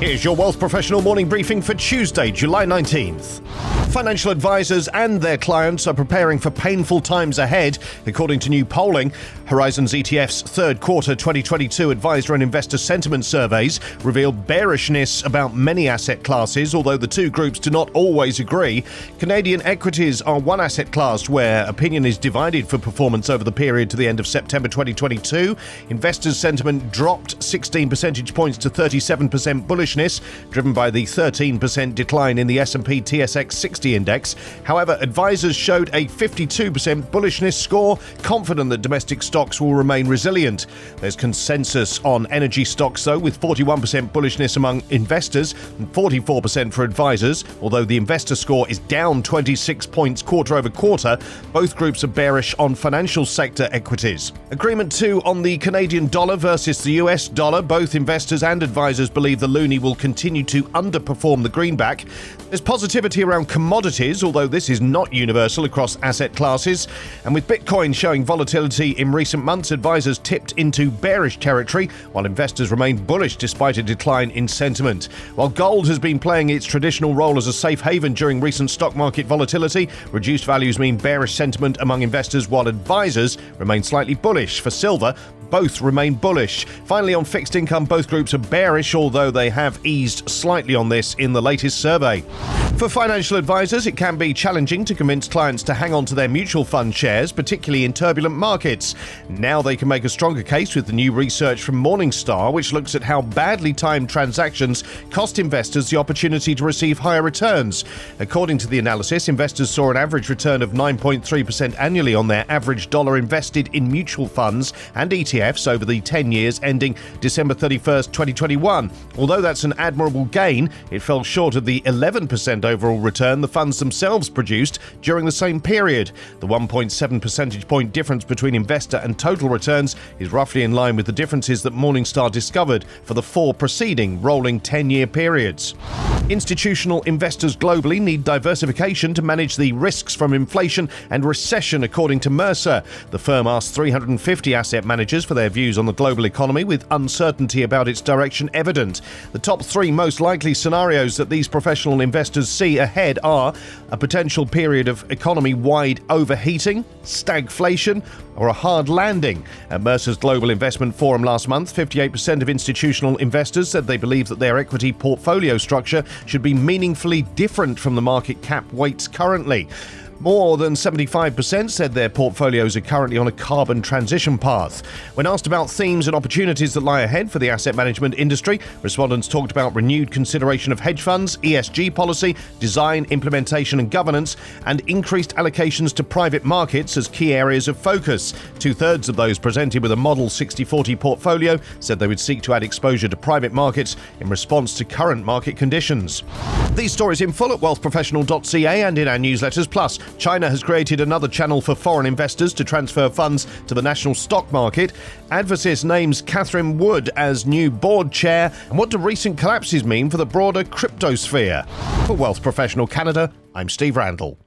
Here's your Wealth Professional morning briefing for Tuesday, July 19th. Financial advisors and their clients are preparing for painful times ahead, according to new polling. Horizons ETF's third quarter 2022 advisor and investor sentiment surveys reveal bearishness about many asset classes, although the two groups do not always agree. Canadian equities are one asset class where opinion is divided for performance over the period to the end of September 2022. Investors' sentiment dropped 16 percentage points to 37% bullishness, driven by the 13% decline in the S&P TSX 60 index. However, advisors showed a 52% bullishness score, confident that domestic stocks will remain resilient. There's consensus on energy stocks, though, with 41% bullishness among investors and 44% for advisors. Although the investor score is down 26 points quarter over quarter, both groups are bearish on financial sector equities. Agreement too on the Canadian dollar versus the US dollar. Both investors and advisors believe the loonie will continue to underperform the greenback. There's positivity around commodities, although this is not universal across asset classes. And with Bitcoin showing volatility in recent months, advisors tipped into bearish territory, while investors remained bullish despite a decline in sentiment. While gold has been playing its traditional role as a safe haven during recent stock market volatility, reduced values mean bearish sentiment among investors, while advisors remain slightly bullish. For silver, both remain bullish. Finally, on fixed income, both groups are bearish, although they have eased slightly on this in the latest survey. For financial advisors, it can be challenging to convince clients to hang on to their mutual fund shares, particularly in turbulent markets. Now they can make a stronger case with the new research from Morningstar, which looks at how badly timed transactions cost investors the opportunity to receive higher returns. According to the analysis, investors saw an average return of 9.3% annually on their average dollar invested in mutual funds and ETFs over the 10 years ending December 31st, 2021. Although that's an admirable gain, it fell short of the 11% overall return the funds themselves produced during the same period. The 1.7 percentage point difference between investor and total returns is roughly in line with the differences that Morningstar discovered for the four preceding rolling 10 year periods. Institutional investors globally need diversification to manage the risks from inflation and recession, according to Mercer. The firm asked 350 asset managers for their views on the global economy, with uncertainty about its direction evident. The top three most likely scenarios that these professional investors see ahead are a potential period of economy wide overheating, stagflation, or a hard landing. At Mercer's Global Investment Forum last month, 58% of institutional investors said they believe that their equity portfolio structure should be meaningfully different from the market cap weights currently. More than 75% said their portfolios are currently on a carbon transition path. When asked about themes and opportunities that lie ahead for the asset management industry, respondents talked about renewed consideration of hedge funds, ESG policy, design, implementation, and governance, and increased allocations to private markets as key areas of focus. Two thirds of those presented with a Model 60 40 portfolio said they would seek to add exposure to private markets in response to current market conditions. These stories in full at wealthprofessional.ca and in our newsletters. Plus, China has created another channel for foreign investors to transfer funds to the national stock market. Advisys names Catherine Wood as new board chair. And what do recent collapses mean for the broader cryptosphere? For Wealth Professional Canada, I'm Steve Randall.